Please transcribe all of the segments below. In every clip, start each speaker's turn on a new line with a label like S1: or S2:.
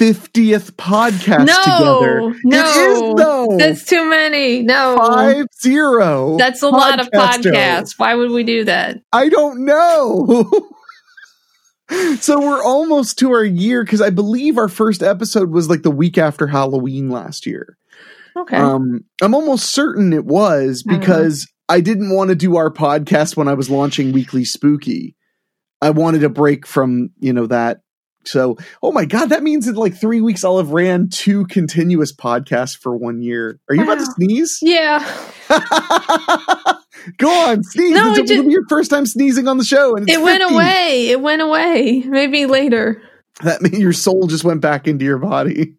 S1: 50th podcast
S2: No,
S1: together.
S2: no,
S1: It is though.
S2: That's too many. No,
S1: Five zero.
S2: that's a lot of podcasts. Why would we do that?
S1: I don't know. so we're almost to our year because I believe our first episode was like the week after Halloween last year.
S2: Okay.
S1: Um, I'm almost certain it was
S2: I
S1: because I didn't want to do our podcast when I was launching Weekly Spooky. I wanted a break from you know that. So, oh my god, that means in like three weeks I'll have ran two continuous podcasts for one year. Are you about to sneeze?
S2: yeah.
S1: Go on, sneeze.
S2: No,
S1: it's
S2: it just-
S1: your first time sneezing on the show, and
S2: It went away. It went away. Maybe later.
S1: that means your soul just went back into your body.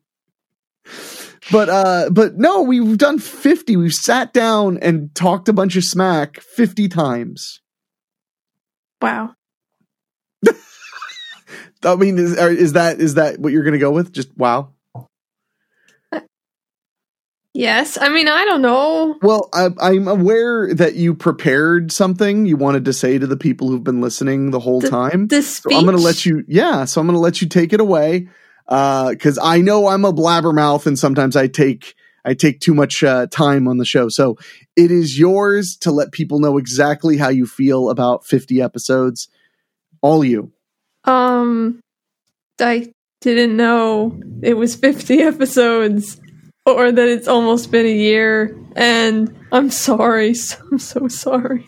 S1: But uh but no, we've done 50. We've sat down and talked a bunch of smack 50 times.
S2: Wow.
S1: I mean is is that is that what you're going to go with? Just wow.
S2: Yes. I mean, I don't know.
S1: Well, I, I'm aware that you prepared something you wanted to say to the people who've been listening the whole
S2: The-
S1: time.
S2: The
S1: So
S2: speech.
S1: I'm going to let you, yeah. So I'm going to let you take it away, because I know I'm a blabbermouth, and sometimes I take I take too much uh, time on the show. So it is yours to let people know exactly how you feel about 50 episodes. All you.
S2: Um, I didn't know it was 50 episodes or that it's almost been a year. And I'm sorry. I'm so sorry.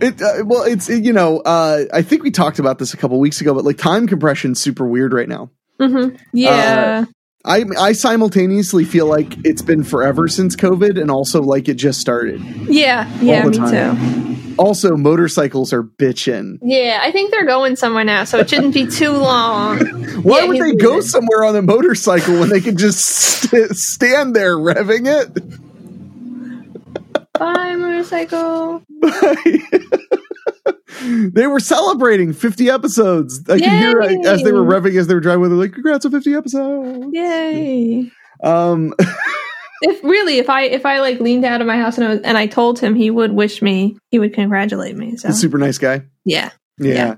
S1: It uh, well, it's you know, uh, I think we talked about this a couple weeks ago, but like time compression's super weird right now.
S2: hmm Yeah.
S1: I I time feel like it's been forever since COVID, and also like it just started.
S2: yeah. Yeah. Me too.
S1: Also, motorcycles are bitching.
S2: Yeah. I think they're going somewhere now, so it shouldn't be too long.
S1: Why
S2: Yeah,
S1: would they go somewhere on a motorcycle when they could just st- stand there revving it?
S2: Bye, motorcycle. Bye.
S1: they were celebrating 50 episodes. I can hear
S2: Yay.
S1: uh, as they were revving as they were driving. They're like, "Congrats on 50 episodes!"
S2: Yay.
S1: Um,
S2: If really, if I if I like leaned out of my house and I, was, and I told him, he would wish me, he would congratulate me. So
S1: super nice guy.
S2: yeah,
S1: Yeah.
S2: Yeah.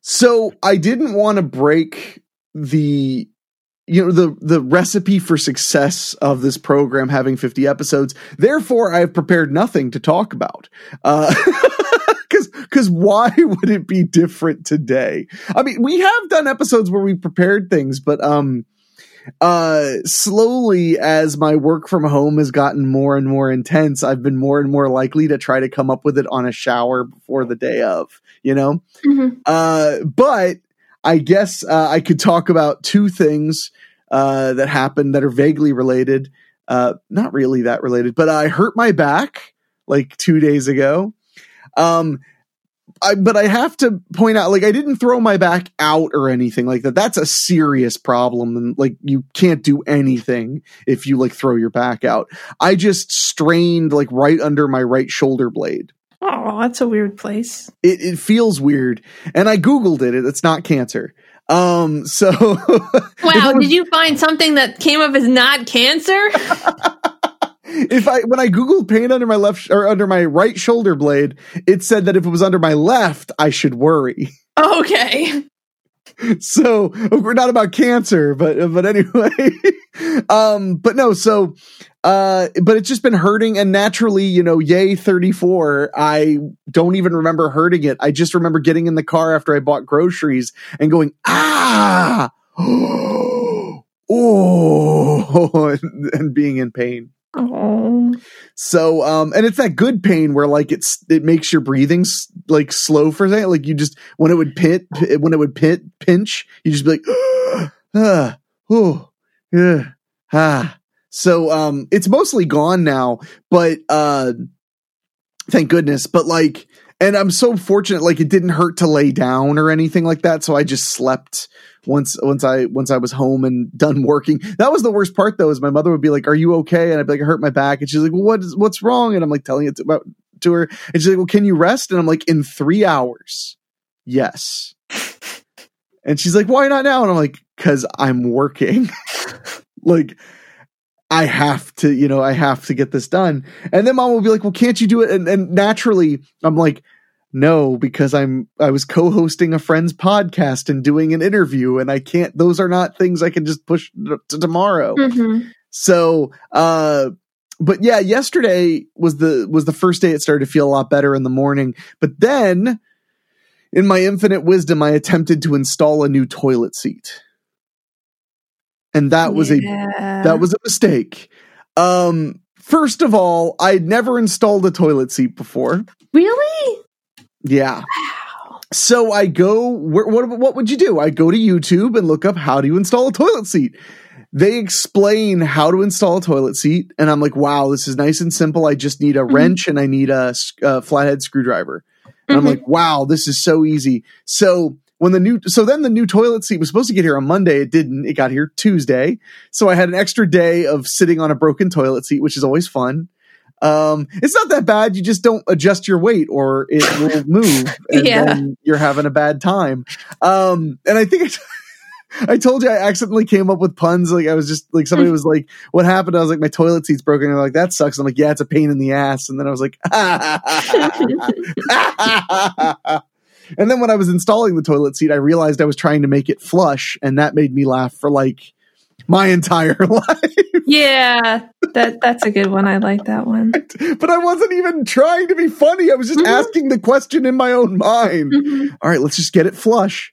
S1: So I didn't want to break the you know the the recipe for success of this program having 50 episodes. Therefore, I have prepared nothing to talk about. Uh cuz cuz why would it be different today? I mean, we have done episodes where we prepared things, but um uh slowly as my work from home has gotten more and more intense i've been more and more likely to try to come up with it on a shower before the day of you know
S2: Mhm.
S1: uh, but I guess uh, I could talk about two things uh, that happened that are vaguely related. Uh, not really that related, but I hurt my back like two days ago. Um, I, but I have to point out, like, I didn't throw my back out or anything like that. That's a serious problem, and like, you can't do anything if you like throw your back out. I just strained like right under my right shoulder blade
S2: Oh, that's a weird place.
S1: it, it feels weird and i googled it it's not cancer um so
S2: Wow,
S1: was-
S2: did you find something that came up as not cancer?
S1: if I when i googled pain under my left or under my right shoulder blade it said that if it was under my left i should worry.
S2: Okay.
S1: so we're not about cancer but but anyway. Um but no so uh but it's just been hurting and naturally you know yay 34 i don't even remember hurting it. I just remember getting in the car after i bought groceries and going ah! Oh and, and being in pain
S2: Oh.
S1: so, um, and it's that good pain where like it's it makes your breathing like slow for a second. Like you just when it would pit when it would pit pinch, you just be like, ah, oh, yeah, ah. So, um, it's mostly gone now, but uh, thank goodness. But like and I'm so fortunate like it didn't hurt to lay down or anything like that so I just slept once once I once I was home and done working. That was the worst part though is my mother would be like, "Are you okay?" and I'd be like, "I hurt my back." And she's like, "Well, what is what's wrong?" and I'm like telling it to, about to her and she's like, "Well, can you rest?" and I'm like, "In 3 hours." Yes. and she's like, "Why not now?" and I'm like, "Cuz I'm working." like I have to, you know, I have to get this done. And then mom will be like, well, can't you do it? And, and naturally, I'm like, no, because I'm, I was co hosting a friend's podcast and doing an interview, and I can't, those are not things I can just push to tomorrow.
S2: Mm-hmm.
S1: So, uh, but yeah, yesterday was the was the first day it started to feel a lot better in the morning. But then, in my infinite wisdom, I attempted to install a new toilet seat and that was a that was a mistake. Um, first of all, I'd never installed a toilet seat before.
S2: really.
S1: Yeah. So I go. Where, what what would you do? I go to YouTube and look up how do you install a toilet seat. They explain how to install a toilet seat, and I'm like, wow, this is nice and simple. I just need a
S2: Mhm.
S1: wrench and I need a flathead screwdriver. And I'm
S2: Mhm.
S1: like, wow, this is so easy. So when the new, so then the new toilet seat was supposed to get here on Monday. It didn't. It got here Tuesday. So I had an extra day of sitting on a broken toilet seat, which is always fun. Um, it's not that bad. You just don't adjust your weight or it will move and
S2: Yeah.
S1: then you're having a bad time. Um, and I think I, I told you I accidentally came up with puns. Like I was just like somebody was like, "What happened?" I was like, "My toilet seat's broken." And they're like, "That sucks." I'm like, "Yeah, it's a pain in the ass." And then I was like, and then when I was installing the toilet seat, I realized I was trying to make it flush, and that made me laugh for like my entire life.
S2: yeah, that that's a good one. I like that one.
S1: but I wasn't even trying to be funny. I was just
S2: Mhm.
S1: asking the question in my own mind.
S2: Mhm.
S1: All right, let's just get it flush.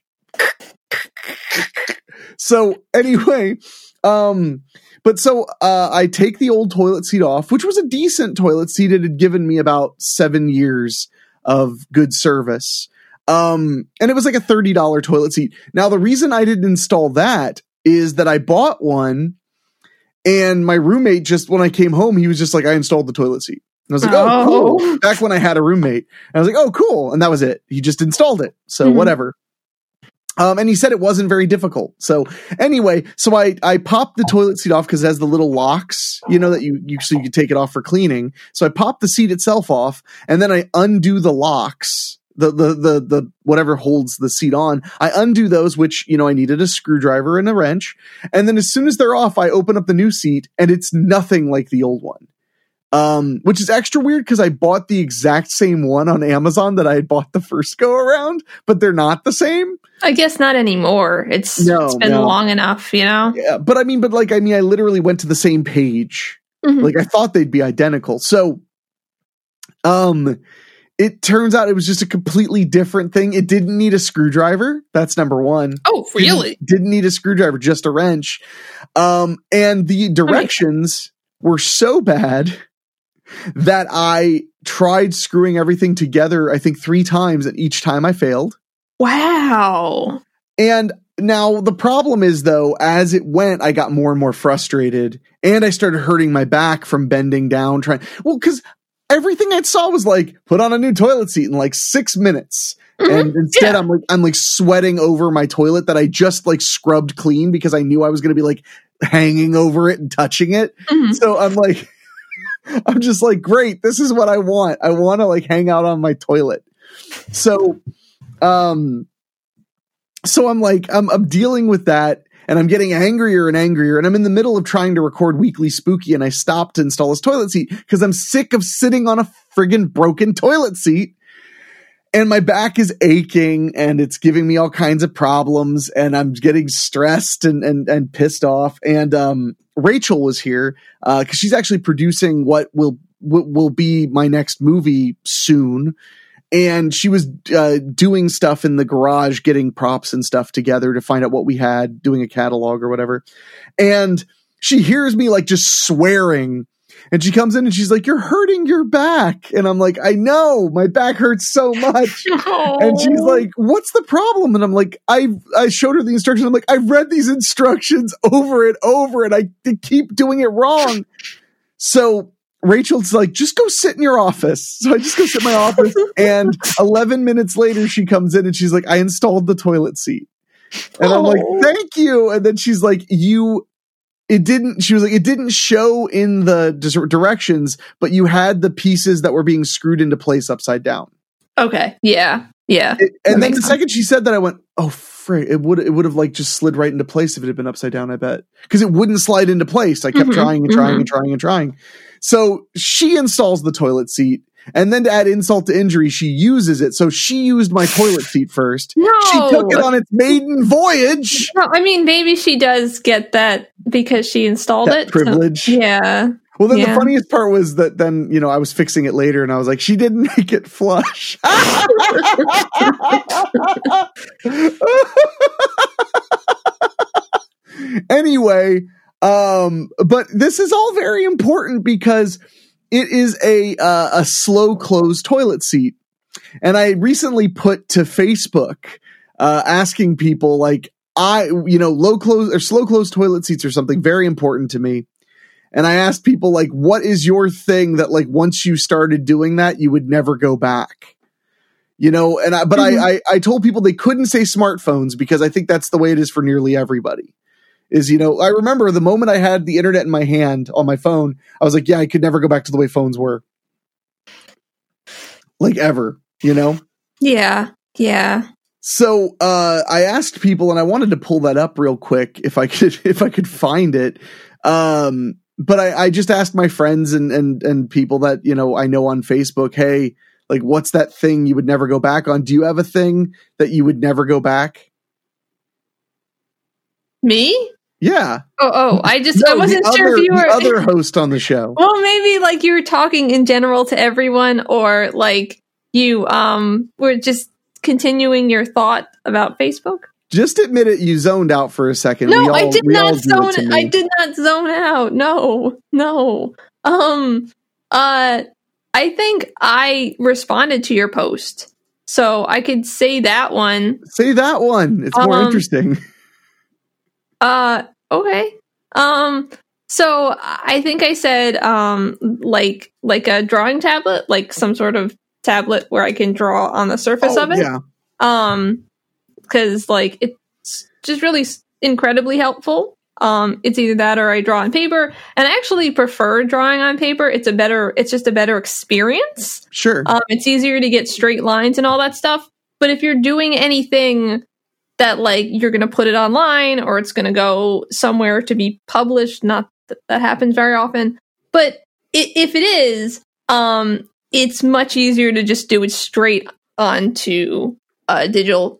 S1: so anyway, um, but so uh, I take the old toilet seat off, which was a decent toilet seat. It had given me about seven years of good service. Um, and it was like a $30 toilet seat. Now, the reason I didn't install that is that I bought one and my roommate just, when I came home, he was just like, I installed the toilet seat. And I was like, oh,
S2: Oh.
S1: cool. Back when I had a roommate. And I was like, oh, cool. And that was it. He just installed it. So
S2: Mhm.
S1: whatever. Um, and he said it wasn't very difficult. So anyway, so I, I popped the toilet seat off because it has the little locks, you know, that you, you, so you can take it off for cleaning. So I popped the seat itself off and then I undo the locks, the, the, the, the, whatever holds the seat on. I undo those, which, you know, I needed a screwdriver and a wrench. And then as soon as they're off, I open up the new seat and it's nothing like the old one. Um, which is extra weird because I bought the exact same one on Amazon that I had bought the first go around, but they're not the same.
S2: I guess not anymore. It's,
S1: No,
S2: it's been
S1: no.
S2: long enough, you know.
S1: Yeah, but I mean, but like, I mean, I literally went to the same page.
S2: Mhm.
S1: Like, I thought they'd be identical. So, um, it turns out it was just a completely different thing. It didn't need a screwdriver. That's number one.
S2: oh,
S1: Didn't, didn't need a screwdriver, just a wrench. Um, and the directions were so bad that I tried screwing everything together, I think three times, and each time I failed.
S2: Wow.
S1: And now the problem is though, as it went, I got more and more frustrated and I started hurting my back from bending down trying. Well, cause everything I saw was like, put on a new toilet seat in like six minutes.
S2: Mhm.
S1: And instead
S2: Yeah.
S1: I'm like, I'm like sweating over my toilet that I just like scrubbed clean because I knew I was going to be like hanging over it and touching it.
S2: Mhm.
S1: So I'm like, I'm just like, great, this is what I want. I want to like hang out on my toilet. So, um, so I'm like, I'm, I'm dealing with that and I'm getting angrier and angrier. And I'm in the middle of trying to record Weekly Spooky and I stopped to install this toilet seat because I'm sick of sitting on a friggin' broken toilet seat. And my back is aching and it's giving me all kinds of problems and I'm getting stressed and, and, and pissed off. And, um, Rachel was here, uh, cause she's actually producing what will, will will be my next movie soon and she was uh, doing stuff in the garage, getting props and stuff together to find out what we had, doing a catalog or whatever. And she hears me like just swearing. And she comes in and she's like, You're hurting your back. And I'm like, I know, my back hurts so much. And she's like, "What's the problem?" And I'm like, "I I showed her the instructions. I'm like, I've read these instructions over and over, and I keep doing it wrong." So Rachel's like, just go sit in your office. So I just go sit in my office. And 11 minutes later, she comes in and she's like, I installed the toilet seat. And I'm like,
S2: Oh.
S1: thank you. And then she's like, you, it didn't, she was like, it didn't show in the directions, but you had the pieces that were being screwed into place upside down.
S2: Okay. Yeah. Yeah.
S1: It- and then the
S2: sense.
S1: second she said that, I went, "Oh, frick! It would it would have like just slid right into place if it had been upside down." I bet because it wouldn't slide into place. I kept
S2: Mhm,
S1: trying and trying
S2: mhm.
S1: and trying and trying. So she installs the toilet seat, and then to add insult to injury, she uses it. So she used my toilet seat first.
S2: No.
S1: She took it on its maiden voyage.
S2: No, I mean, maybe she does get that because she installed
S1: That
S2: it. so-
S1: privilege.
S2: yeah.
S1: Well, then the funniest part was that then you know I was fixing it later, and I was like, she didn't make it flush. anyway, um, but this is all very important because it is a uh, a slow close toilet seat, and I recently put to Facebook uh, asking people like I you know low close or slow close toilet seats are something very important to me. And I asked people like, what is your thing that like once you started doing that, you would never go back? You know, and I, but
S2: Mhm.
S1: I, I, I told people they couldn't say smartphones because I think that's the way it is for nearly everybody. Is, you know, I remember the moment I had the internet in my hand on my phone, I was like, yeah, I could never go back to the way phones were. Like ever, you know?
S2: Yeah. Yeah.
S1: So uh, I asked people, and I wanted to pull that up real quick if I could if I could find it. Um, but I, I just asked my friends and and and people that you know I know on Facebook, hey, like what's that thing you would never go back on? Do you have a thing that you would never go back?
S2: Me?
S1: Yeah,
S2: Oh, oh, I just, I wasn't sure
S1: other,
S2: if you were.
S1: the other host on the show.
S2: well, maybe like you were talking in general to everyone, or like you um were just continuing your thought about Facebook.
S1: Just admit it. You zoned out for a second.
S2: No,
S1: all-
S2: I did not zone. I did not zone out. No, no. Um, uh, I think I responded to your post, so I could say that one.
S1: Say that one. It's more
S2: Um,
S1: interesting.
S2: Uh, okay. Um, so I think I said um like like a drawing tablet, like some sort of tablet where I can draw on the surface
S1: Oh,
S2: of it.
S1: yeah.
S2: um because like it's just really incredibly helpful um it's either that or i draw on paper and i actually prefer drawing on paper it's a better it's just a better experience
S1: Sure.
S2: um it's easier to get straight lines and all that stuff but if you're doing anything that like you're gonna put it online or it's gonna go somewhere to be published not that that happens very often. But i- if it is um it's much easier to just do it straight onto a digital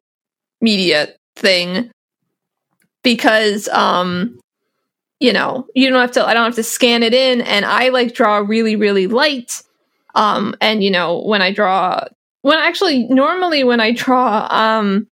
S2: media thing because um you know you don't have to i don't have to scan it in and i like draw really really light um and you know when i draw when actually normally when i draw um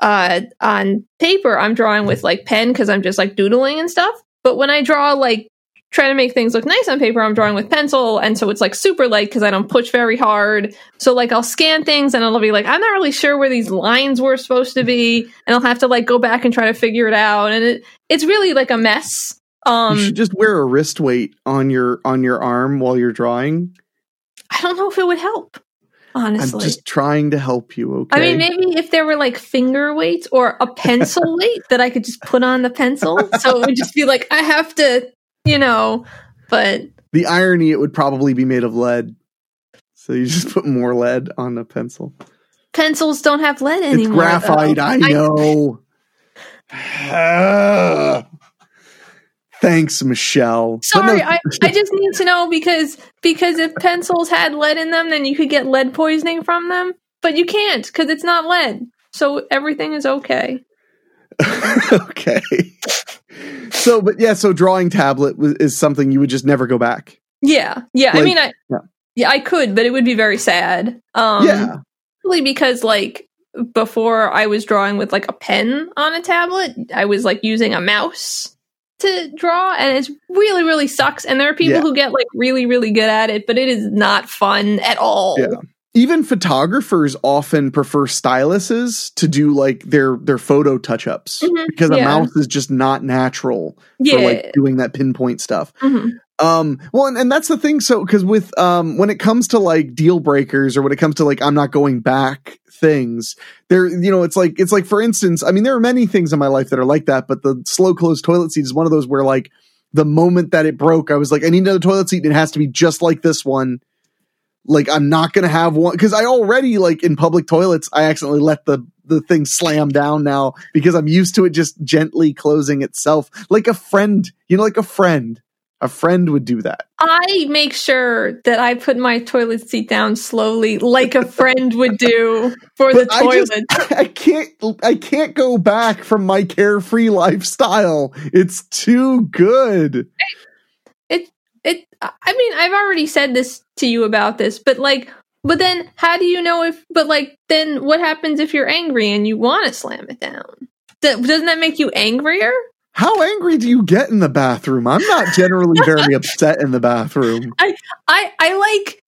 S2: uh on paper i'm drawing with like pen because i'm just like doodling and stuff. But when i draw like trying to make things look nice on paper i'm drawing with pencil and so it's like super light because i don't push very hard. So like i'll scan things and i'll be like i'm not really sure where these lines were supposed to be and i'll have to like go back and try to figure it out and it it's really like a mess. Um
S1: you should just wear a wrist weight on your on your arm while you're drawing.
S2: i don't know if it would help honestly
S1: I'm just trying to help you. Okay.
S2: I mean, maybe if there were like finger weights or a pencil weight that I could just put on the pencil. So it would just be like, I have to, you know, but
S1: the irony, it would probably be made of lead. So you just put more lead on the pencil.
S2: pencils don't have lead anymore.
S1: It's
S2: anymore.
S1: graphite.
S2: though.
S1: I know. Thanks, Michelle.
S2: Sorry,
S1: no-
S2: I, I just need to know because because if pencils had lead in them, then you could get lead poisoning from them. But you can't because it's not lead. So everything is okay.
S1: okay. So, but yeah, so drawing tablet was, is something you would just never go back.
S2: Yeah. Yeah. I mean I
S1: yeah.
S2: yeah, I could, but it would be very sad. Um
S1: yeah.
S2: Probably because like before I was drawing with like a pen on a tablet, I was like using a mouse to draw and it's really really sucks and there are people
S1: Yeah.
S2: who get like really really good at it, but it is not fun at all.
S1: Yeah. Even photographers often prefer styluses to do like their their photo touch ups
S2: Mhm,
S1: because a mouse is just not natural
S2: Yeah.
S1: for like doing that pinpoint stuff.
S2: Mhm.
S1: Um, well, and, and that's the thing. So, because with um, when it comes to like deal breakers or when it comes to like I'm not going back things, there, you know, it's like it's like for instance, I mean, there are many things in my life that are like that, but the slow close toilet seat is one of those where like the moment that it broke, I was like, I need another toilet seat, and it has to be just like this one. Like I'm not gonna have one because I already like in public toilets, I accidentally let the the thing slam down now because I'm used to it just gently closing itself like a friend, you know, like a friend. A friend would do that.
S2: I make sure that I put my toilet seat down slowly, like a friend would do for the
S1: But I
S2: toilet.
S1: just- I can't I can't go back from my carefree lifestyle. It's too good.
S2: it it i mean i've already said this to you about this but like but then how do you know if but like then what happens if you're angry and you want to slam it down doesn't that make you angrier
S1: How angry do you get in the bathroom? I'm not generally very upset in the bathroom.
S2: i i like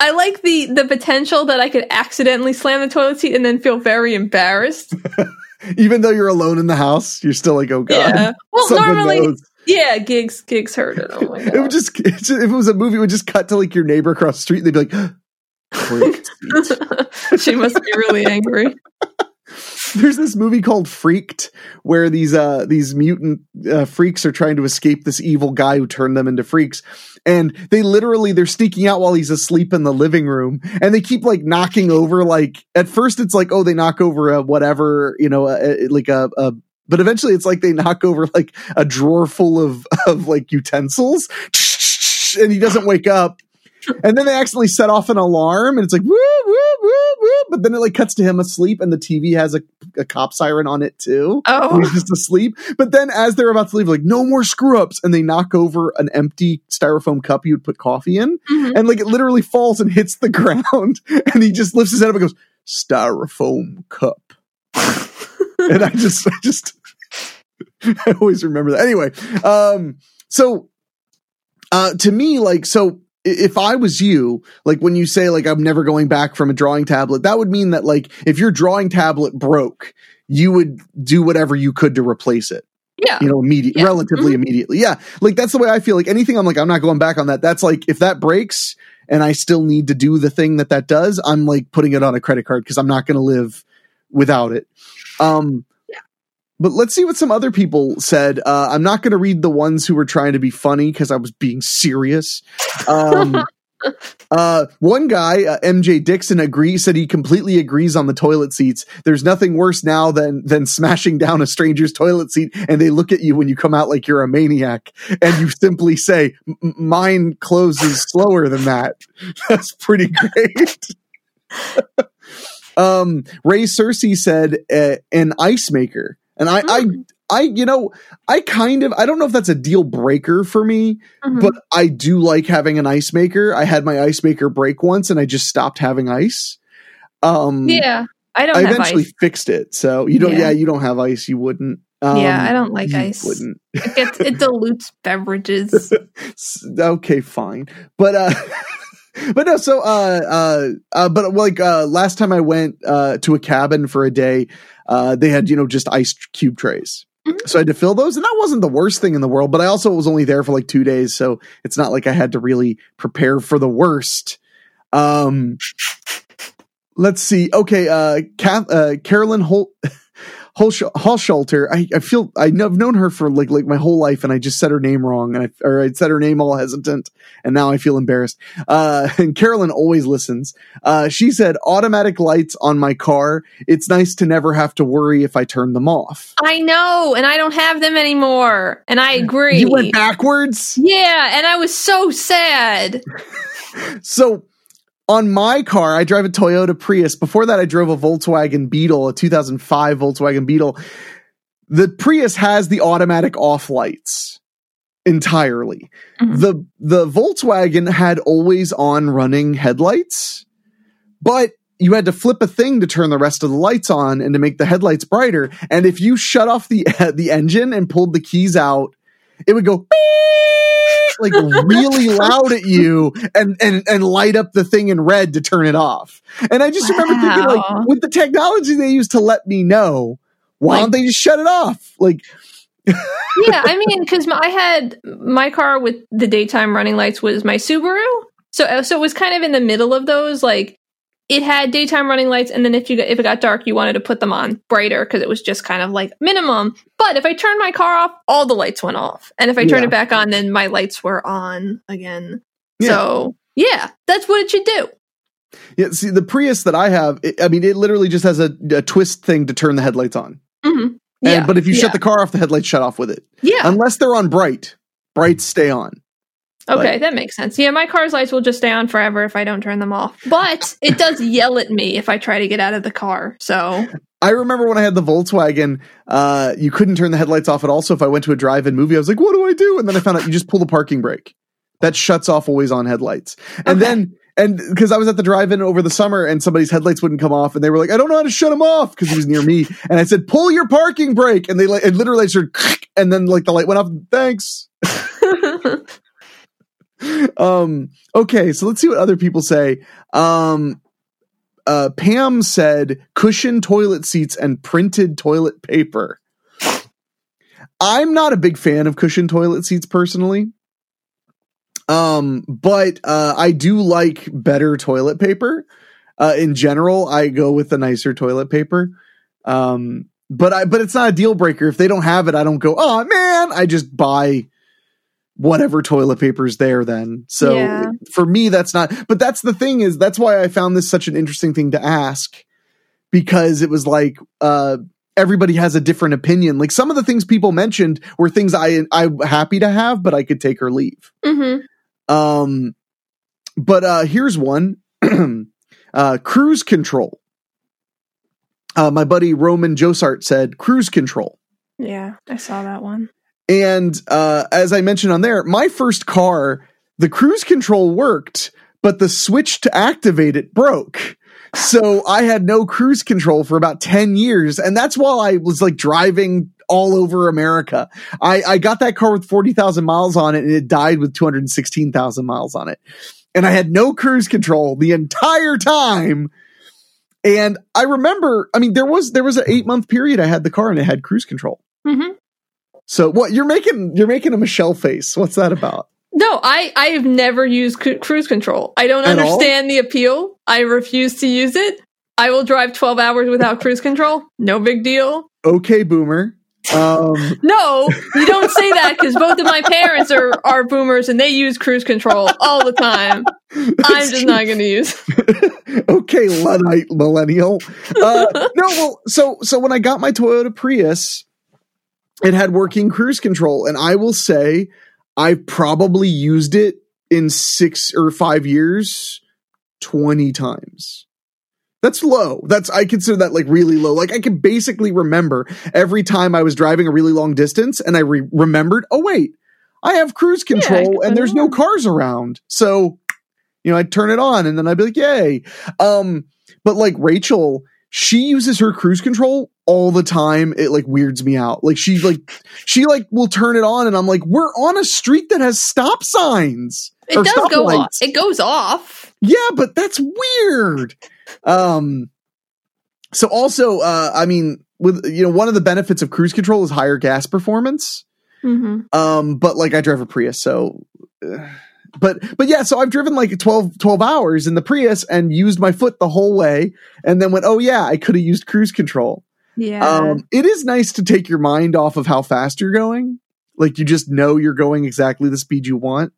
S2: i like the the potential that i could accidentally slam the toilet seat and then feel very embarrassed
S1: Even though you're alone in the house, you're still like, oh god.
S2: yeah well normally
S1: knows.
S2: yeah gigs gigs heard it oh my
S1: It would just, it's just- if it was a movie, it would just cut to like your neighbor across the street. And they'd be like,
S2: she must be really angry
S1: There's this movie called Freaked where these uh these mutant uh, freaks are trying to escape this evil guy who turned them into freaks. And they literally they're sneaking out while he's asleep in the living room. And they keep like knocking over like at first it's like oh they knock over a whatever you know a, a- like a, a but eventually it's like they knock over like a drawer full of of like utensils. And he doesn't wake up and then they accidentally set off an alarm and it's like woo woo woo woo but then it like cuts to him asleep and the tv has a, a cop siren on it too.
S2: Oh.
S1: And he's just asleep. But then as they're about to leave like no more screw ups and they knock over an empty styrofoam cup you would put coffee in
S2: mhm.
S1: and like it literally falls and hits the ground and he just lifts his head up and goes styrofoam cup. And i just i just i always remember that. Anyway um so uh to me like so if I was you, like when you say like I'm never going back from a drawing tablet, that would mean that like if your drawing tablet broke, you would do whatever you could to replace it
S2: yeah
S1: you know, immediate,
S2: Yeah.
S1: relatively immediately. Yeah. Like that's the way I feel. Like anything I'm like, I'm not going back on that. That's like, if that breaks and I still need to do the thing that that does, I'm like putting it on a credit card because I'm not going to live without it. Um. But let's see what some other people said. Uh, I'm not going to read the ones who were trying to be funny because I was being serious. Um, uh, one guy, uh, MJ Dixon, agrees said he completely agrees on the toilet seats. There's nothing worse now than than smashing down a stranger's toilet seat and they look at you when you come out like you're a maniac, and you simply say, "Mine closes slower than that." That's pretty great. um, Ray Cersei said an ice maker, and I, I, I, you know, I kind of, I don't know if that's a deal breaker for me,
S2: Mhm.
S1: but I do like having an ice maker. I had my ice maker break once, and I just stopped having ice. Um,
S2: yeah i don't
S1: I eventually
S2: ice
S1: fixed it. So you don't, yeah.
S2: Yeah.
S1: you don't have ice. You wouldn't. Um,
S2: Yeah, I don't like ice.
S1: Wouldn't.
S2: it gets it dilutes beverages
S1: okay, fine. But uh but no, so uh uh uh but like uh last time I went uh to a cabin for a day, uh they had, you know, just ice cube trays.
S2: Mhm.
S1: So I had to fill those, and that wasn't the worst thing in the world, but I also was only there for like two days, so it's not like I had to really prepare for the worst. Um let's see. Okay, uh, Kath, uh Carolyn Holt Hallschalter, I, I feel I know, I've known her for like like my whole life, and I just said her name wrong, and I or I said her name all hesitant, and now I feel embarrassed. Uh, and Carolyn always listens. Uh, she said, "Automatic lights on my car. It's nice to never have to worry if I turn them off."
S2: i know and i don't have them anymore and i agree
S1: You went backwards.
S2: yeah and i was so sad
S1: So on my car, I drive a Toyota Prius. Before that, I drove a Volkswagen Beetle, a 2005 Volkswagen Beetle. The Prius has the automatic off lights entirely.
S2: Mhm.
S1: The the Volkswagen had always on running headlights, but you had to flip a thing to turn the rest of the lights on and to make the headlights brighter. And if you shut off the the engine and pulled the keys out, it would go like really loud at you and and and light up the thing in red to turn it off. And I just remember thinking like with the technology they use to let me know, why
S2: Like-
S1: don't they just shut it off? Like
S2: yeah, I mean, because I had my car with the daytime running lights was my Subaru, so uh, so it was kind of in the middle of those. Like it had daytime running lights, and then if you got, if it got dark, you wanted to put them on brighter because it was just kind of like minimum. But if I turned my car off, all the lights went off, and if I turned
S1: Yeah.
S2: it back on, then my lights were on again.
S1: Yeah.
S2: So yeah, that's what it should do.
S1: Yeah, see, the Prius that I have, it, I mean, it literally just has a, a twist thing to turn the headlights on.
S2: hmm
S1: And-
S2: Yeah,
S1: but if you shut the car off, the headlights shut off with it.
S2: yeah,
S1: Unless they're on bright, brights stay on.
S2: Okay, that makes sense. Yeah, my car's lights will just stay on forever if I don't turn them off. But it does yell at me if I try to get out of the car. So,
S1: I remember when I had the Volkswagen, uh, you couldn't turn the headlights off at all. So if I went to a drive-in movie, I was like, "What do I do?" And then I found out you just pull the parking brake. That shuts off always on headlights. And
S2: Okay.
S1: then, and because I was at the drive-in over the summer, and somebody's headlights wouldn't come off, and they were like, "I don't know how to shut them off" because he was near me. And I said, "Pull your parking brake," and they like, it literally started, and then like the light went off. Thanks. um okay so let's see what other people say. Um uh pam said cushion toilet seats and printed toilet paper. I'm not a big fan of cushion toilet seats personally. Um but uh i do like better toilet paper. Uh in general i go with the nicer toilet paper. Um but i but it's not a deal breaker. If they don't have it i don't go oh man i just buy whatever toilet paper's there then. So
S2: Yeah.
S1: for me that's not but that's the thing is that's why I found this such an interesting thing to ask because it was like uh everybody has a different opinion. Like some of the things people mentioned were things I I'm happy to have but I could take or leave.
S2: hmm
S1: Um but uh here's one uh cruise control. Uh my buddy Roman Josart said cruise control.
S2: Yeah, I saw that one.
S1: And uh, as I mentioned on there, my first car, the cruise control worked, but the switch to activate it broke. So I had no cruise control for about 10 years. And that's while I was like driving all over America. I, I got that car with 40,000 miles on it and it died with 216,000 miles on it. And I had no cruise control the entire time. And I remember, I mean, there was, there was an eight month period I had the car and it had cruise control.
S2: hmm
S1: So what you're making you're making a Michelle face. What's that about?
S2: No, I I have never used cru- cruise control. I don't
S1: At all?
S2: understand the appeal. I refuse to use it. I will drive 12 hours without cruise control. No big deal.
S1: Okay, boomer. Um
S2: No, you don't say that because both of my parents are, are boomers and they use cruise control all the time. I'm just not going to use.
S1: okay, Luddite millennial. Uh, no, well, so so when I got my Toyota Prius, it had working cruise control, and I will say I've probably used it in six or five years twenty times. That's low. That's I consider that like really low. Like I can basically remember every time I was driving a really long distance, and I re- remembered. Oh wait, I have cruise control,
S2: can
S1: and there's no cars around. So you know, I'd turn it on and then I'd be like, yay. Um, but like Rachel, she uses her cruise control all the time. It like weirds me out. Like she like she like will turn it on and I'm like, we're on a street that has stop signs.
S2: It does go off. It goes off.
S1: Yeah, but that's weird. Um so also uh I mean with you know one of the benefits of cruise control is higher gas performance.
S2: hmm
S1: Um, but like I drive a Prius, so. uh, but but yeah, so I've driven like 12, 12 hours in the Prius and used my foot the whole way, and then went, oh yeah, I could have used cruise control.
S2: Yeah.
S1: Um, it is nice to take your mind off of how fast you're going, like you just know you're going exactly the speed you want,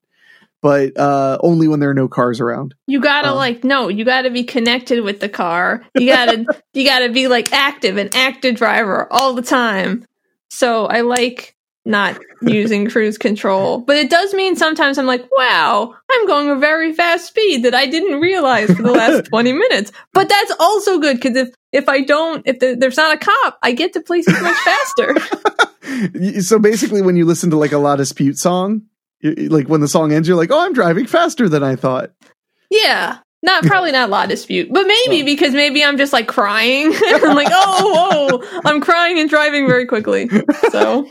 S1: but uh, only when there are no cars around.
S2: You gotta
S1: Um,
S2: like no, you gotta be connected with the car. You gotta you gotta be like active, an active driver all the time. So I like not using cruise control. But it does mean sometimes I'm like, wow, I'm going a very fast speed that I didn't realize for the last 20 minutes. But that's also good because if if I don't, if the, there's not a cop, I get to places much faster.
S1: So basically, when you listen to like a La Dispute song, like when the song ends, you're like, oh, I'm driving faster than I thought.
S2: Yeah. Not probably not La Dispute, but maybe
S1: Oh.
S2: because maybe I'm just like crying. I'm like, oh, whoa, I'm crying and driving very quickly. So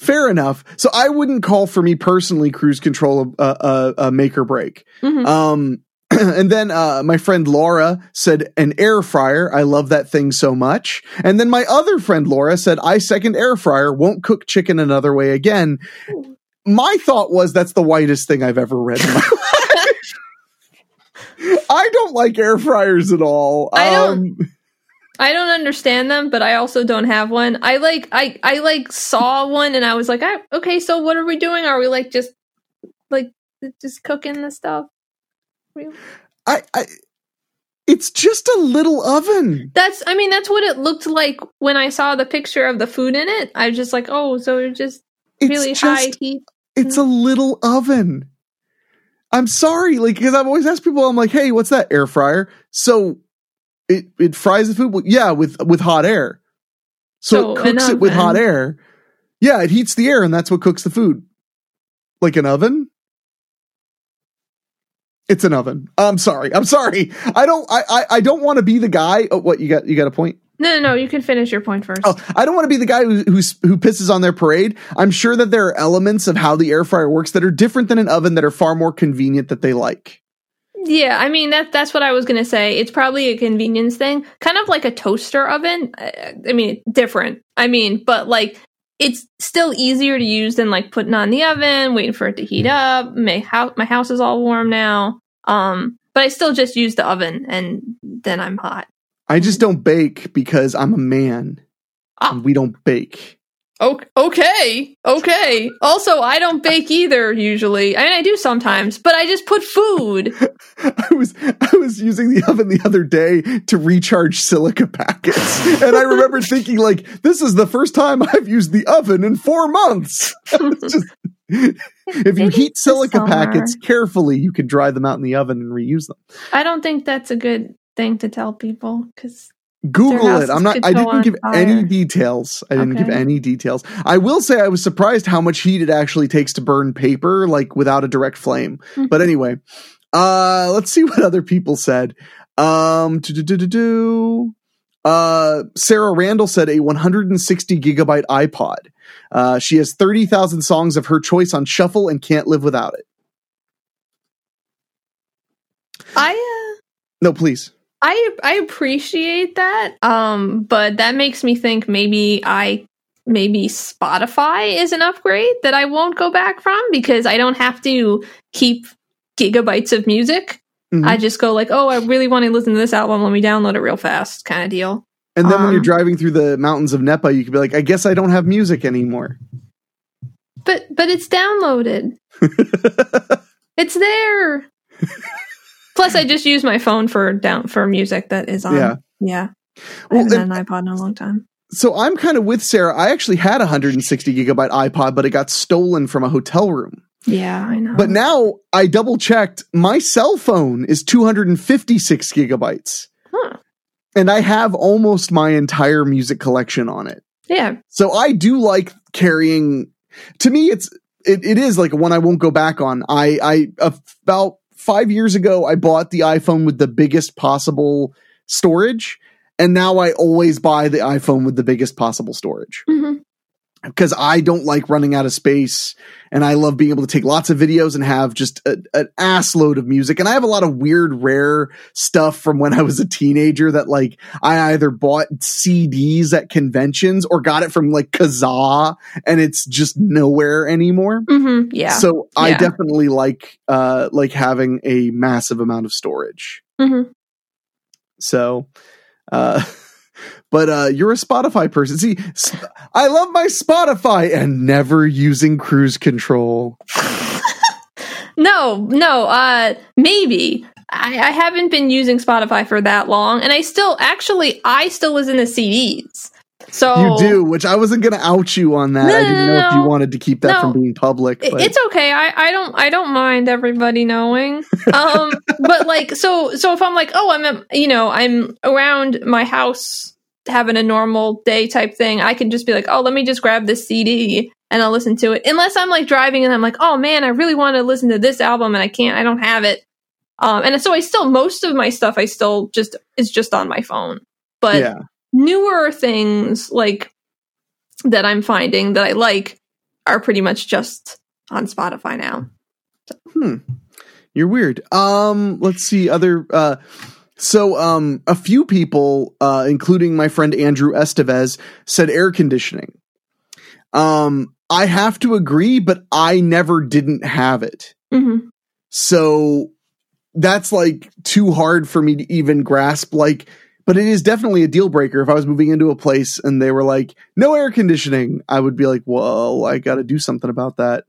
S1: Fair enough. So I wouldn't call for me personally cruise control a, a, a make or break.
S2: mhm.
S1: Um, and then uh, my friend Laura said an air fryer. I love that thing so much. And then my other friend Laura said I second air fryer. Won't cook chicken another way again. My thought was that's the whitest thing I've ever read in my life. I don't like air fryers at all.
S2: I don't-
S1: Um,
S2: I don't understand them, but I also don't have one. I like I I like saw one and I was like, I, okay, so what are we doing? Are we like just like just cooking the stuff?
S1: I, I it's just a little oven.
S2: That's I mean that's what it looked like when I saw the picture of the food in it. I was just like, oh, so it's just
S1: It's
S2: really
S1: just
S2: high heat.
S1: it's a hmm. little oven. I'm sorry, like because I've always asked people, I'm like, hey, what's that air fryer? So it it fries the food. Well, yeah, with with hot air. So,
S2: So
S1: it cooks it with hot air. Yeah, it heats the air, and that's what cooks the food. Like an oven. It's an oven. I'm sorry. I'm sorry. I don't. I. I, I don't want to be the guy. Oh, what you got? You got a point.
S2: No, no, no. You can finish your point first.
S1: Oh, I don't want to be the guy who, who's, who pisses on their parade. I'm sure that there are elements of how the air fryer works that are different than an oven that are far more convenient that they like.
S2: Yeah, I mean that that's what I was gonna say. It's probably a convenience thing, kind of like a toaster oven. I, I mean, different. I mean, but like it's still easier to use than like putting on the oven, waiting for it to heat up. My house, my house is all warm now. Um, but I still just use the oven, and then I'm hot.
S1: I just don't bake because I'm a man.
S2: Ah.
S1: And we don't bake.
S2: Okay, okay, okay. Also, I don't bake either usually. I mean, I do sometimes, but I just put food.
S1: I was I was using the oven the other day to recharge silica packets, and I remember thinking like, "This is the first time I've used the oven in four months." Just- if you heat silica packets carefully, you can dry them out in the oven and reuse them.
S2: I don't think that's a good thing to tell people because
S1: Google it. I'm not. I didn't give
S2: fire.
S1: any details. I didn't give any details. I will say I was surprised how much heat it actually takes to burn paper, like without a direct flame.
S2: Mhm.
S1: But anyway, uh, let's see what other people said. Um. Uh, Sarah Randall said a 160 gigabyte iPod. Uh, she has 30,000 songs of her choice on shuffle and can't live without it.
S2: I. Uh,
S1: No, please.
S2: I I appreciate that. Um, but that makes me think maybe I maybe Spotify is an upgrade that I won't go back from because I don't have to keep gigabytes of music.
S1: Mhm.
S2: I just go like, oh, I really want to listen to this album. Let me download it real fast, kind of deal.
S1: And then when you're
S2: Um,
S1: driving through the mountains of Nepal, you could be like, I guess I don't have music anymore.
S2: But but it's downloaded. It's there. Plus, I just use my phone for down for music that is on.
S1: Yeah.
S2: yeah. I
S1: Well,
S2: haven't
S1: and-
S2: had an iPod in a long time.
S1: So I'm kind of with Sarah. I actually had a 160 gigabyte iPod, but it got stolen from a hotel room.
S2: Yeah, I know.
S1: But now I double checked. My cell phone is 256 gigabytes,
S2: Huh.
S1: and I have almost my entire music collection on it.
S2: yeah,
S1: So I do like carrying. To me, it's it, it is like one I won't go back on. I I about five years ago I bought the iPhone with the biggest possible storage, and now I always buy the iPhone with the biggest possible storage.
S2: Hmm
S1: because I don't like running out of space, and I love being able to take lots of videos and have just a, an ass load of music. And I have a lot of weird, rare stuff from when I was a teenager that like I either bought CDs at conventions or got it from like Kazaa, and it's just nowhere anymore.
S2: hmm yeah.
S1: So I
S2: Yeah.
S1: definitely like uh like having a massive amount of storage.
S2: hmm
S1: So, uh, but uh, you're a Spotify person. See, I love my Spotify and never using cruise control.
S2: No, no, uh, maybe. I, I haven't been using Spotify for that long, and I still, actually, I still listen to CDs. So
S1: You do, which I wasn't going to out you on that.
S2: No,
S1: I didn't
S2: no,
S1: know if you wanted to keep that
S2: No.
S1: from being public. But
S2: It's okay. I, I don't I don't mind everybody knowing. Um, but like so so if I'm like oh I'm at- you know I'm around my house having a normal day type thing, I can just be like oh let me just grab this CD and I'll listen to it. Unless I'm like driving and I'm like oh man I really want to listen to this album and I can't I don't have it. Um, and so I still most of my stuff I still just is just on my phone. But
S1: yeah.
S2: Newer things like that I'm finding that I like are pretty much just on Spotify now.
S1: Hmm. You're weird. Um, let's see other. Uh, so um, a few people, uh, including my friend Andrew Estevez, said air conditioning. Um, I have to agree, but I never didn't have it.
S2: Mm-hmm.
S1: So that's like too hard for me to even grasp. Like, but it is definitely a deal breaker. If I was moving into a place and they were like, no air conditioning, I would be like, well, I got to do something about that.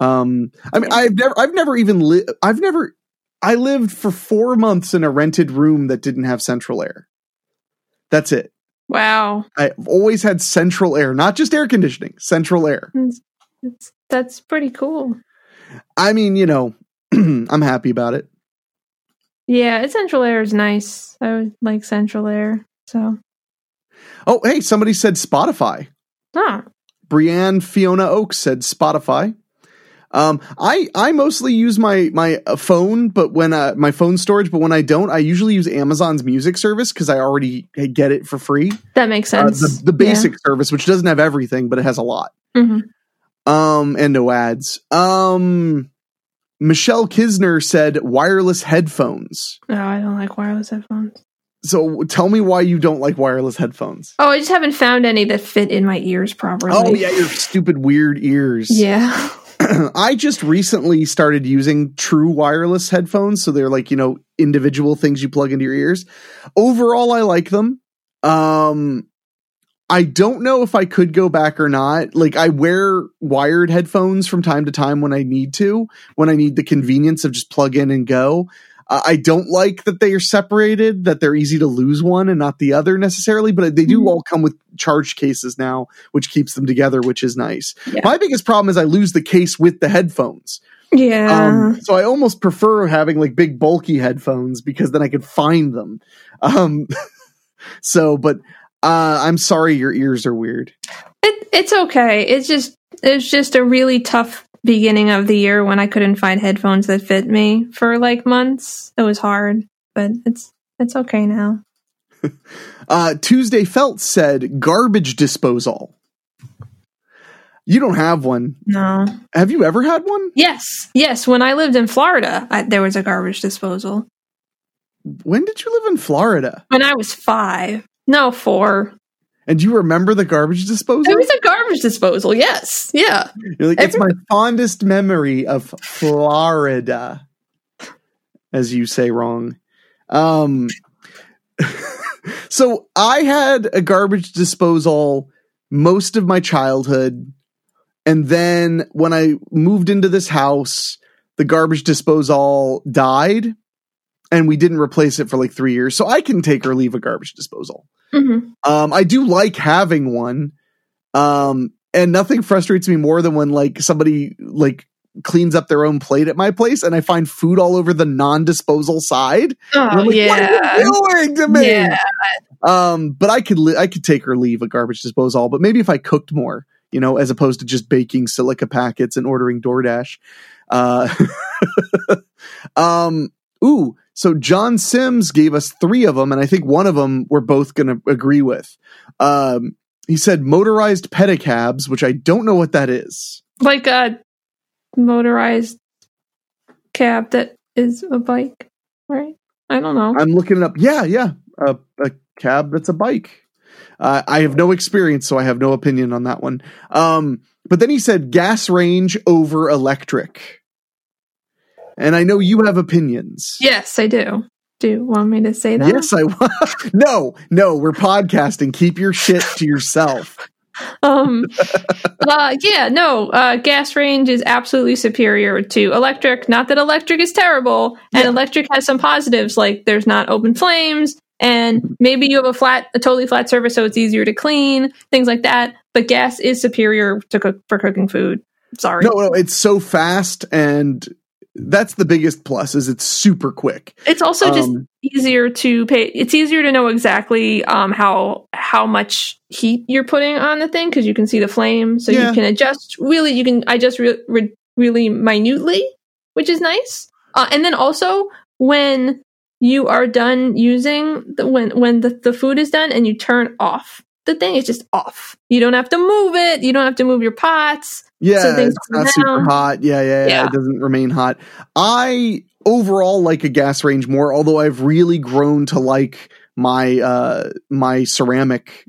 S1: Um, I mean, I've never, I've never even lived, I've never, I lived for four months in a rented room that didn't have central air. That's it.
S2: Wow.
S1: I've always had central air, not just air conditioning, central air.
S2: It's, it's, that's pretty cool.
S1: I mean, you know, I'm happy about it.
S2: Yeah, Central Air is nice. I would like Central Air. So,
S1: Oh, hey, somebody said Spotify.
S2: ah,
S1: Brienne Fiona Oaks said Spotify. Um, I I mostly use my my uh, phone, but when uh, my phone storage, but when I don't, I usually use Amazon's music service because I already get it for free.
S2: that makes
S1: Uh,
S2: sense.
S1: the, the basic service, which doesn't have everything, but it has a lot.
S2: Yeah. Mhm.
S1: Um, and no ads. Um, Michelle Kisner said wireless headphones.
S2: No, I don't like wireless headphones.
S1: So tell me why you don't like wireless headphones.
S2: Oh, I just haven't found any that fit in my ears properly.
S1: Oh yeah, your stupid weird ears.
S2: Yeah.
S1: I just recently started using true wireless headphones, so they're like, you know, individual things you plug into your ears. Overall, I like them. Um I don't know if I could go back or not. Like I wear wired headphones from time to time when I need to, when I need the convenience of just plug in and go. Uh, I don't like that they are separated, that they're easy to lose one and not the other necessarily, but they do
S2: Mhm.
S1: all come with charge cases now, which keeps them together, which is nice.
S2: Yeah.
S1: My biggest problem is I lose the case with the headphones.
S2: Yeah.
S1: Um, so I almost prefer having like big bulky headphones because then I could find them. Um, so, but uh, I'm sorry your ears are weird.
S2: It, it's okay. It's just it's just a really tough beginning of the year when I couldn't find headphones that fit me for like months. It was hard, but it's it's okay now.
S1: Uh, Tuesday Felt said garbage disposal. You don't have one.
S2: No.
S1: Have you ever had one?
S2: Yes, yes. When I lived in Florida, I, there was a garbage disposal.
S1: When did you live in Florida?
S2: When I was five, no, four.
S1: And do you remember the garbage disposal?
S2: It was a garbage disposal. Yes, yeah.
S1: You're like, it's my fondest memory of Florida, as you say wrong. Um, so I had a garbage disposal most of my childhood. And then when I moved into this house, the garbage disposal died and we didn't replace it for like three years. So I can take or leave a garbage disposal.
S2: hmm
S1: Um, I do like having one. Um, and nothing frustrates me more than when like somebody like cleans up their own plate at my place and I find food all over the non-disposal side.
S2: Oh
S1: like,
S2: yeah,
S1: What are you doing to me?
S2: yeah.
S1: Um, but I could li- I could take or leave a garbage disposal, but maybe if I cooked more, you know, as opposed to just baking silica packets and ordering DoorDash. Uh, um, ooh, so John Sims gave us three of them, and I think one of them we're both going to agree with. Um, he said motorized pedicabs, which I don't know what that is.
S2: Like a motorized cab that is a bike, right? I don't know.
S1: I'm looking it up. Yeah, yeah, a, a cab that's a bike. Uh, I have no experience, so I have no opinion on that one. Um, but then he said gas range over electric, and I know you have opinions.
S2: Yes, I do. Do you want me to say that?
S1: Yes, I want. no, no, we're podcasting. Keep your shit to yourself.
S2: Um. uh. Yeah. No. Uh. Gas range is absolutely superior to electric. Not that electric is terrible, and
S1: Yeah.
S2: electric has some positives, like there's not open flames, and maybe you have a flat, a totally flat surface, so it's easier to clean, things like that. But gas is superior to cook for cooking food. Sorry.
S1: No, no, it's so fast, and that's the biggest plus. Is it's super quick.
S2: It's also just
S1: Um,
S2: easier to pay. It's easier to know exactly um, how how much heat you're putting on the thing because you can see the flame, so
S1: Yeah.
S2: you can adjust. Really, you can adjust re- re- really minutely, which is nice. Uh, and then also when you are done using the when when the, the food is done and you turn off the thing. is just off. You don't have to move it. You don't have to move your pots.
S1: Yeah,
S2: So
S1: it's not
S2: come
S1: super hot. Yeah, yeah, yeah,
S2: Yeah.
S1: It doesn't remain hot. I overall like a gas range more, although I've really grown to like my uh my ceramic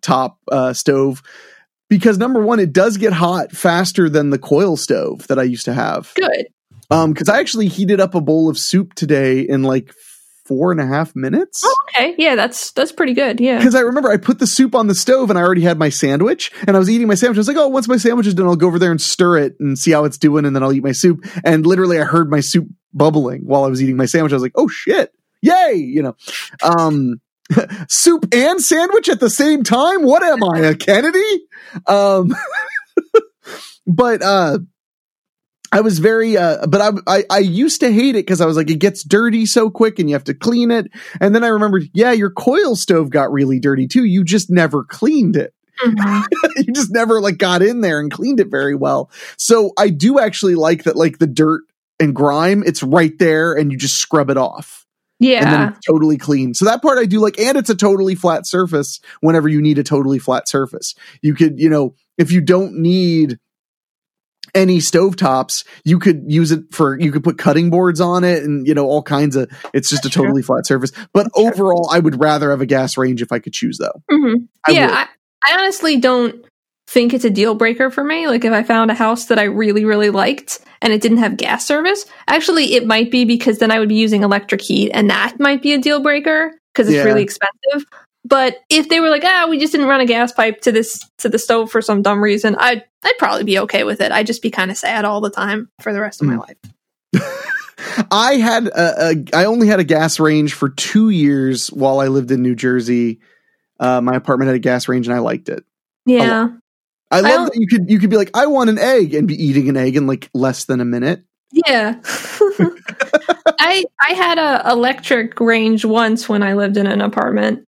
S1: top uh stove because number one, it does get hot faster than the coil stove that I used to have.
S2: Good.
S1: Um, because I actually heated up a bowl of soup today in like four and a half minutes.
S2: Oh, okay. Yeah, that's that's pretty good. Yeah.
S1: Because I remember I put the soup on the stove and I already had my sandwich and I was eating my sandwich. I was like, oh, once my sandwich is done, I'll go over there and stir it and see how it's doing and then I'll eat my soup. And literally I heard my soup bubbling while I was eating my sandwich. I was like, oh shit. Yay. You know, um, soup and sandwich at the same time. What am I, a Kennedy? Um, but, uh, I was very, uh, but I, I, I used to hate it because I was like, it gets dirty so quick and you have to clean it. And then I remembered, yeah, your coil stove got really dirty too. You just never cleaned it.
S2: Mhm.
S1: you just never like got in there and cleaned it very well. So I do actually like that, like the dirt and grime, it's right there and you just scrub it off Yeah. and then it's totally clean. So that part I do like, and it's a totally flat surface whenever you need a totally flat surface. You could, you know, if you don't need any stovetops, you could use it for, you could put cutting boards on it and, you know, all kinds of, it's just
S2: That's
S1: a totally flat surface. But
S2: That's true.
S1: overall, I would rather have a gas range if I could choose though.
S2: hmm
S1: I
S2: yeah. I, I honestly don't think it's a deal breaker for me. Like if I found a house that I really, really liked and it didn't have gas service, actually it might be because then I would be using electric heat and that might be a deal breaker because it's
S1: Yeah.
S2: really expensive. But if they were like, ah, we just didn't run a gas pipe to this to the stove for some dumb reason, I'd I'd probably be okay with it. I'd just be kind of sad all the time for the rest of my
S1: Mm.
S2: life.
S1: I had a, a I only had a gas range for two years while I lived in New Jersey. Uh, my apartment had a gas range and I liked it.
S2: Yeah.
S1: I love
S2: don't-
S1: that you could you could be like, I want an egg and be eating an egg in like less than a minute.
S2: Yeah. I I had a electric range once when I lived in an apartment.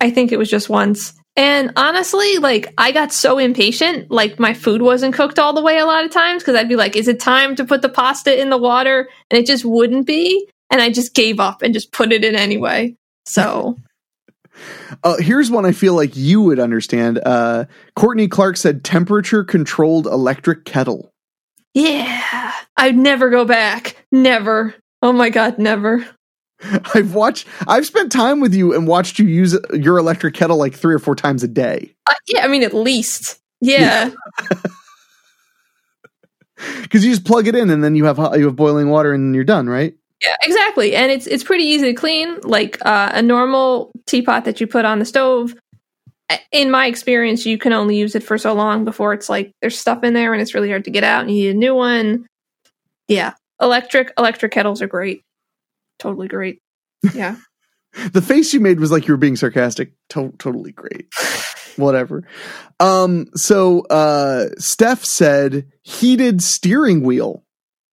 S2: I think it was just once. And honestly, like I got so impatient, like my food wasn't cooked all the way a lot of times because I'd be like, is it time to put the pasta in the water? And it just wouldn't be. And I just gave up and just put it in anyway. So
S1: Uh, here's one I feel like you would understand. Uh, Courtney Clark said temperature controlled electric kettle.
S2: yeah. I'd never go back. Never. Oh my god, never.
S1: I've watched I've spent time with you and watched you use your electric kettle like three or four times a day.
S2: Uh, yeah, I mean at least. Yeah.
S1: Because you just plug it in and then you have you have boiling water and you're done, right?
S2: Yeah, exactly. And it's it's pretty easy to clean. Like uh, a normal teapot that you put on the stove. In my experience, you can only use it for so long before it's like there's stuff in there and it's really hard to get out and you need a new one. Yeah. Electric electric kettles are great. Totally great. Yeah.
S1: The face you made was like you were being sarcastic. To- totally great. Whatever. Um, so uh Steph said heated steering wheel.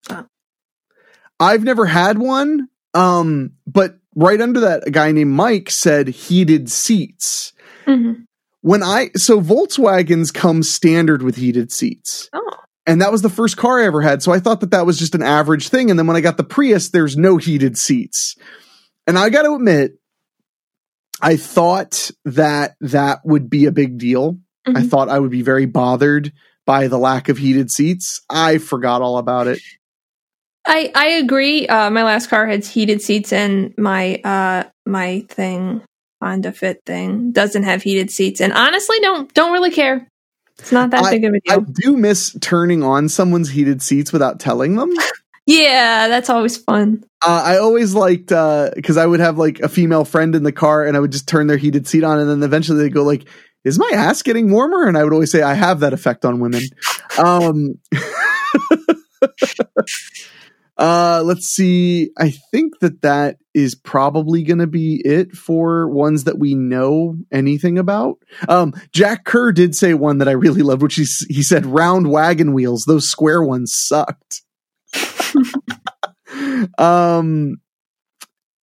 S2: Oh.
S1: I've never had one. Um, but right under that, a guy named Mike said heated seats.
S2: Mhm.
S1: When I so Volkswagens come standard with heated seats.
S2: Oh.
S1: And that was the first car I ever had. So I thought that that was just an average thing. And then when I got the Prius, there's no heated seats. And I got to admit, I thought that that would be a big deal. I
S2: Mhm.
S1: thought I would be very bothered by the lack of heated seats. I forgot all about it.
S2: I I agree. Uh, my last car had heated seats, and my uh my thing Honda Fit thing doesn't have heated seats. And honestly, don't don't really care. It's not that
S1: I-
S2: big of a deal.
S1: I do miss turning on someone's heated seats without telling them.
S2: yeah, that's always fun.
S1: Uh, I always liked because I would have like a female friend in the car, and I would just turn their heated seat on, and then eventually they go like, "Is my ass getting warmer?" And I would always say, "I have that effect on women." um, uh, let's see. I think that that is probably going to be it for ones that we know anything about. Um, Jack Kerr did say one that I really loved, which he he said, "Round wagon wheels. Those square ones sucked." um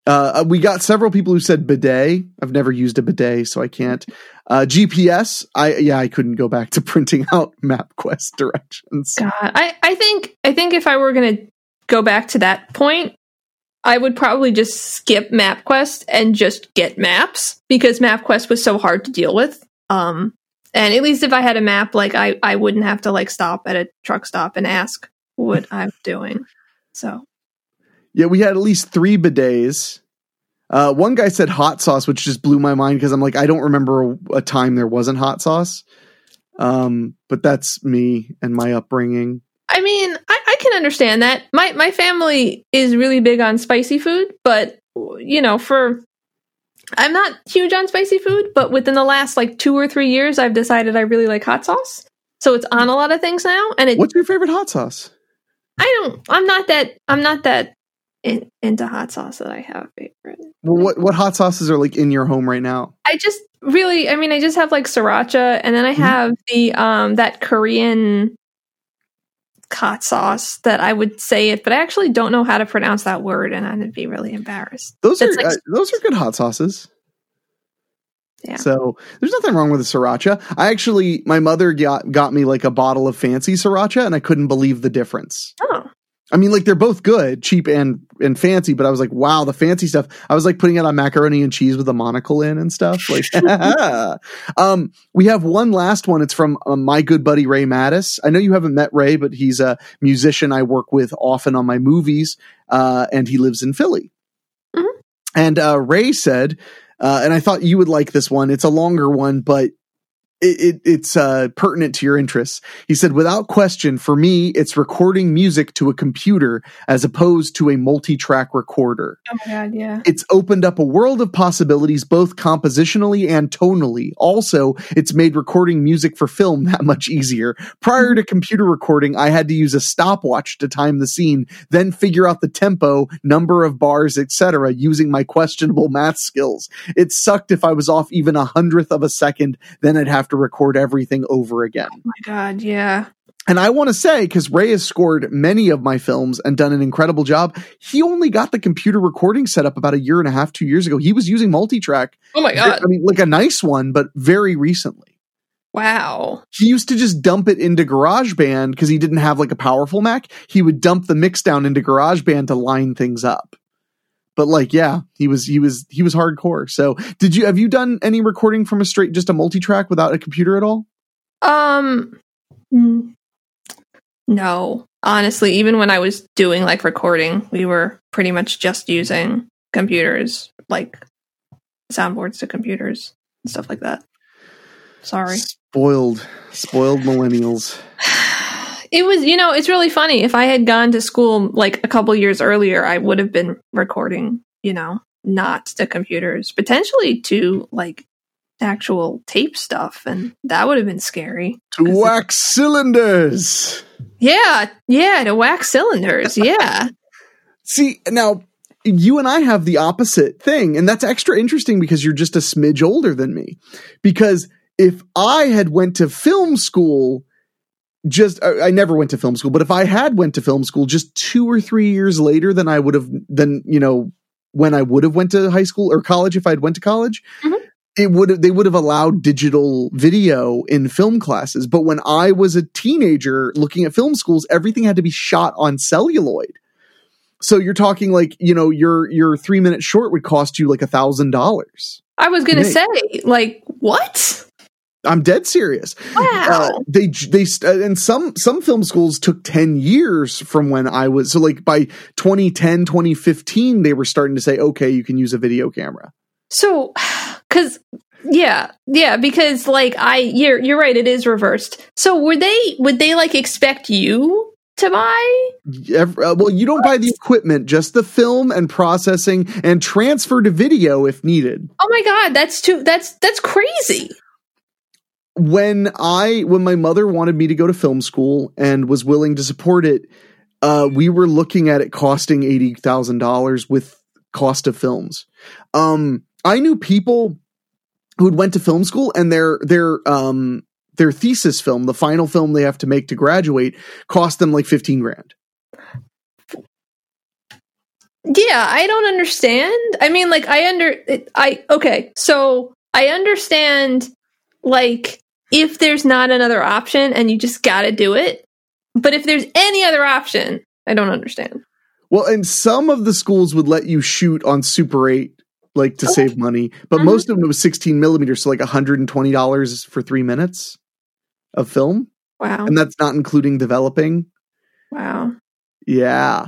S1: uh we got several people who said bidet i've never used a bidet so i can't uh gps i yeah i couldn't go back to printing out mapquest directions
S2: God, I I think I think if I were gonna go back to that point, I would probably just skip MapQuest and just get maps because MapQuest was so hard to deal with. Um, and at least if I had a map, like I, I wouldn't have to like stop at a truck stop and ask what I'm doing. So
S1: Yeah, we had at least three bidets. Uh, one guy said hot sauce, which just blew my mind because I'm like, I don't remember a, a time there wasn't hot sauce. Um, but that's me and my upbringing.
S2: I mean, can understand that. My my family is really big on spicy food, but you know, for I'm not huge on spicy food, but within the last like two or three years, I've decided I really like hot sauce. So it's on a lot of things now, and it.
S1: What's your favorite hot sauce?
S2: I don't. I'm not that. I'm not that in, into hot sauce that I have a favorite.
S1: Well, what what hot sauces are like in your home right now?
S2: I just really. I mean, I just have like sriracha, and then I
S1: Mhm.
S2: have the um that Korean hot sauce that I would say it, but I actually don't know how to pronounce that word, and I'd be really embarrassed.
S1: Those are
S2: like-
S1: uh, those are good hot sauces.
S2: Yeah.
S1: So there's nothing wrong with the sriracha. I actually, my mother got got me like a bottle of fancy sriracha, and I couldn't believe the difference.
S2: Oh,
S1: I mean, like they're both good, cheap and and fancy, but I was like, wow, the fancy stuff. I was like putting it on macaroni and cheese with a monocle in and stuff. Like, um, we have one last one. It's from uh, my good buddy Ray Mattis. I know you haven't met Ray, but he's a musician I work with often on my movies, uh, and he lives in Philly.
S2: Mhm.
S1: And uh, Ray said, uh, and I thought you would like this one. It's a longer one, but it, it, it's uh, pertinent to your interests. He said, without question, for me, it's recording music to a computer as opposed to a multi track recorder.
S2: oh my god, yeah.
S1: It's opened up a world of possibilities, both compositionally and tonally. Also, it's made recording music for film that much easier. Prior to computer recording, I had to use a stopwatch to time the scene, then figure out the tempo, number of bars, etc., using my questionable math skills. It sucked if I was off even a hundredth of a second, then I'd have to record everything over again.
S2: Oh my god, yeah.
S1: And I want to say, because Ray has scored many of my films and done an incredible job, he only got the computer recording set up about a year and a half, two years ago. He was using multi-track.
S2: Oh my God.
S1: I mean, like a nice one, but very recently.
S2: Wow.
S1: He used to just dump it into GarageBand because he didn't have like a powerful Mac. He would dump the mix down into GarageBand to line things up. But like, yeah, he was he was he was hardcore. So, did you have you done any recording from a straight just a multi-track without a computer at all?
S2: Um mm, no. Honestly, even when I was doing like recording, we were pretty much just using computers, like soundboards to computers and stuff like that. Sorry.
S1: Spoiled, spoiled millennials.
S2: It was, you know, it's really funny. If I had gone to school like a couple years earlier, I would have been recording, you know, not to computers, potentially to like actual tape stuff, and that would have been scary.
S1: To wax cylinders.
S2: Yeah, yeah, to wax cylinders. Yeah.
S1: See, now you and I have the opposite thing, and that's extra interesting because you're just a smidge older than me. Because if I had went to film school, just I I never went to film school, but if I had went to film school just two or three years later than I would have, than you know, when I would have went to high school or college, if I'd went to college,
S2: Mhm.
S1: it would have they would have allowed digital video in film classes. But when I was a teenager looking at film schools, everything had to be shot on celluloid. So you're talking like you know your your three minute short would cost you like a thousand dollars.
S2: I was going to
S1: Nick.
S2: say, like, what?
S1: I'm dead serious.
S2: Wow.
S1: Uh, they they and some some film schools took 10 years from when I was so like by 2010 2015 they were starting to say okay you can use a video camera.
S2: So, because yeah, yeah, because like I, you're you're right. It is reversed. So were they? Would they like expect you to buy?
S1: Uh, well you don't buy the equipment just the film and processing and transfer to video if needed.
S2: Oh my god, that's too. That's that's crazy.
S1: When I when my mother wanted me to go to film school and was willing to support it, uh, we were looking at it costing eighty thousand dollars with cost of films. Um, I knew people who had went to film school and their their um their thesis film, the final film they have to make to graduate, cost them like fifteen grand.
S2: Yeah, I don't understand. I mean, like, I under, I okay. So I understand, like, if there's not another option and you just got to do it. But if there's any other option, I don't understand.
S1: Well, and some of the schools would let you shoot on Super 8 like to
S2: Okay.
S1: save money. But
S2: Mhm.
S1: most of them was 16 millimeters, so like $120 for three minutes of film.
S2: Wow.
S1: And that's not including developing.
S2: Wow.
S1: Yeah.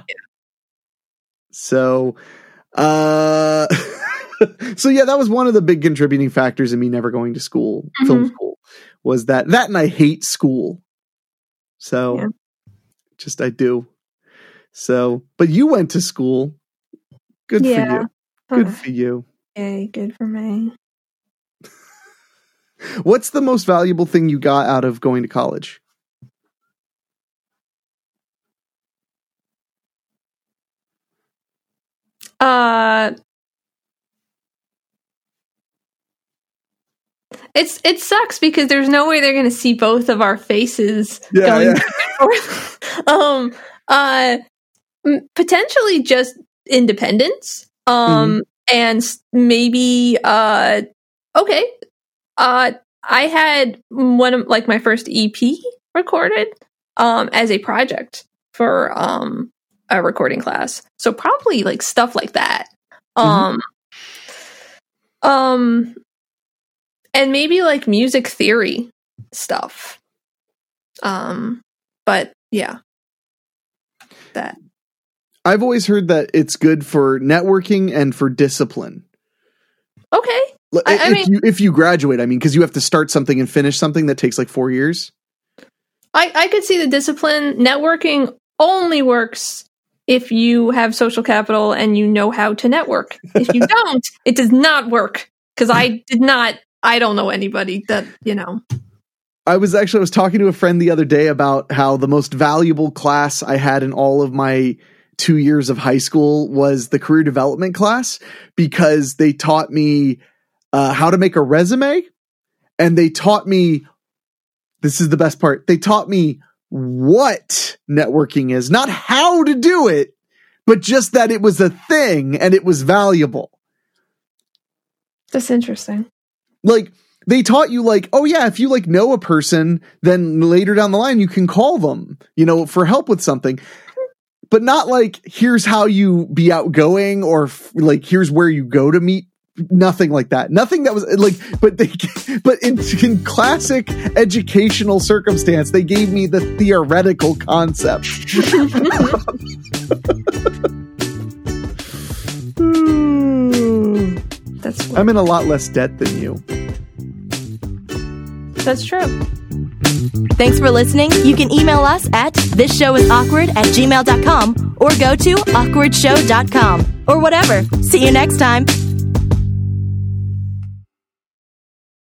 S1: So, uh, so yeah, that was one of the big contributing factors in me never going to school, film
S2: Mhm.
S1: school, was that that and I hate school. So,
S2: Yeah.
S1: just I do. So, but you went to school. Good
S2: Yeah.
S1: for you. Good
S2: Oh,
S1: for you.
S2: Yay, good for me.
S1: What's the most valuable thing you got out of going to college?
S2: Uh It's it sucks because there's no way they're going to see both of our faces
S1: Yeah,
S2: going
S1: yeah.
S2: back and forth. um uh potentially just independence um and maybe uh okay uh I had one of like my first EP recorded um as a project for um a recording class. So probably like stuff like that. Um um and maybe like music theory stuff. Um but yeah. That.
S1: I've always heard that it's good for networking and for discipline.
S2: Okay.
S1: L-
S2: I-
S1: if
S2: mean-
S1: you if you graduate, I mean, because you have to start something and finish something that takes like four years.
S2: I I could see the discipline networking only works if you have social capital and you know how to network. If you don't, it does not work cuz I did not I don't know anybody that, you know.
S1: I was actually I was talking to a friend the other day about how the most valuable class I had in all of my two years of high school was the career development class because they taught me uh, how to make a resume and they taught me this is the best part they taught me what networking is not how to do it but just that it was a thing and it was valuable
S2: That's interesting.
S1: Like they taught you like oh yeah if you like know a person then later down the line you can call them you know for help with something but not like here's how you be outgoing or f- like here's where you go to meet nothing like that nothing that was like but they but in, in classic educational circumstance they gave me the theoretical concept
S2: That's
S1: i'm in a lot less debt than you
S2: that's true.
S3: Thanks for listening. You can email us at thisshowis awkward at gmail.com or go to awkwardshow.com or whatever. See you next time.